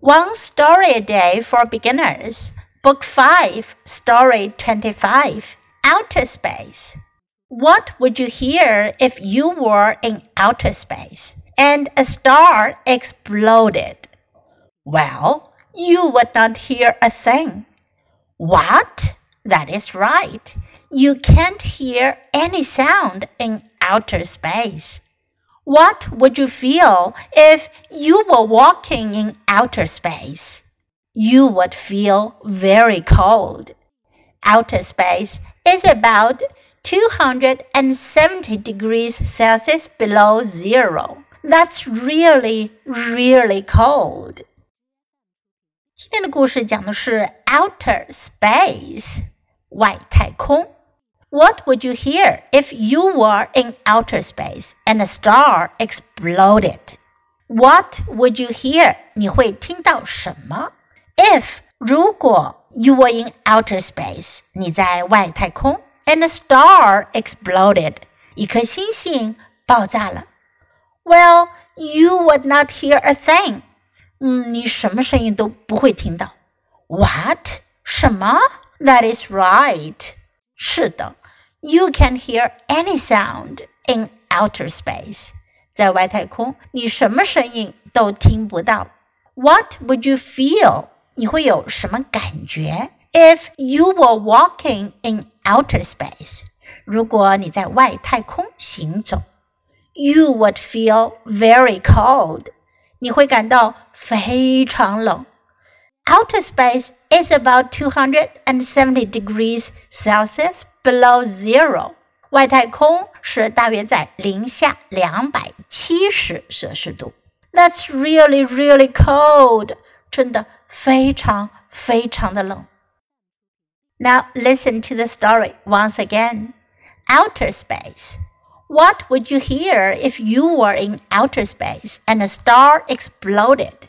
One Story a Day for Beginners, Book 5, Story 25, Outer Space. What would you hear if you were in outer space and a star exploded? Well, you would not hear a thing. What? That is right. You can't hear any sound in outer space. What would you feel if you were walking in outer space? You would feel very cold. Outer space is about 270 degrees Celsius below zero. That's really, really cold. 今天的故事讲的是 outer space，外太空。 what would you hear if you were in outer space and a star exploded? What would you hear? 你会听到什么？If 如果 you were in outer space，你在外太空，and a star exploded，一颗星星爆炸了。Well, you would not hear a thing. 嗯，你什么声音都不会听到。What? 什么？That is right. 是的，you can hear any sound in outer space。在外太空，你什么声音都听不到。What would you feel？你会有什么感觉？If you were walking in outer space，如果你在外太空行走，you would feel very cold。你会感到非常冷。 Outer space is about 270 degrees Celsius below zero. 外太空是大约在零下两百七十摄氏度。That's really, really cold. 真的非常非常的冷。Now listen to the story once again. Outer space. What would you hear if you were in outer space and a star exploded?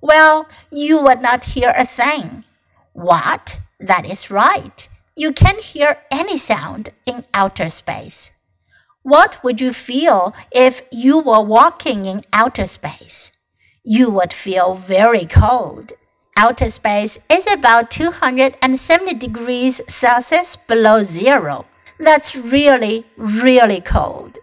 Well, you would not hear a thing. What? That is right. You can't hear any sound in outer space. What would you feel if you were walking in outer space? You would feel very cold. Outer space is about 270 degrees Celsius below zero. That's really, really cold.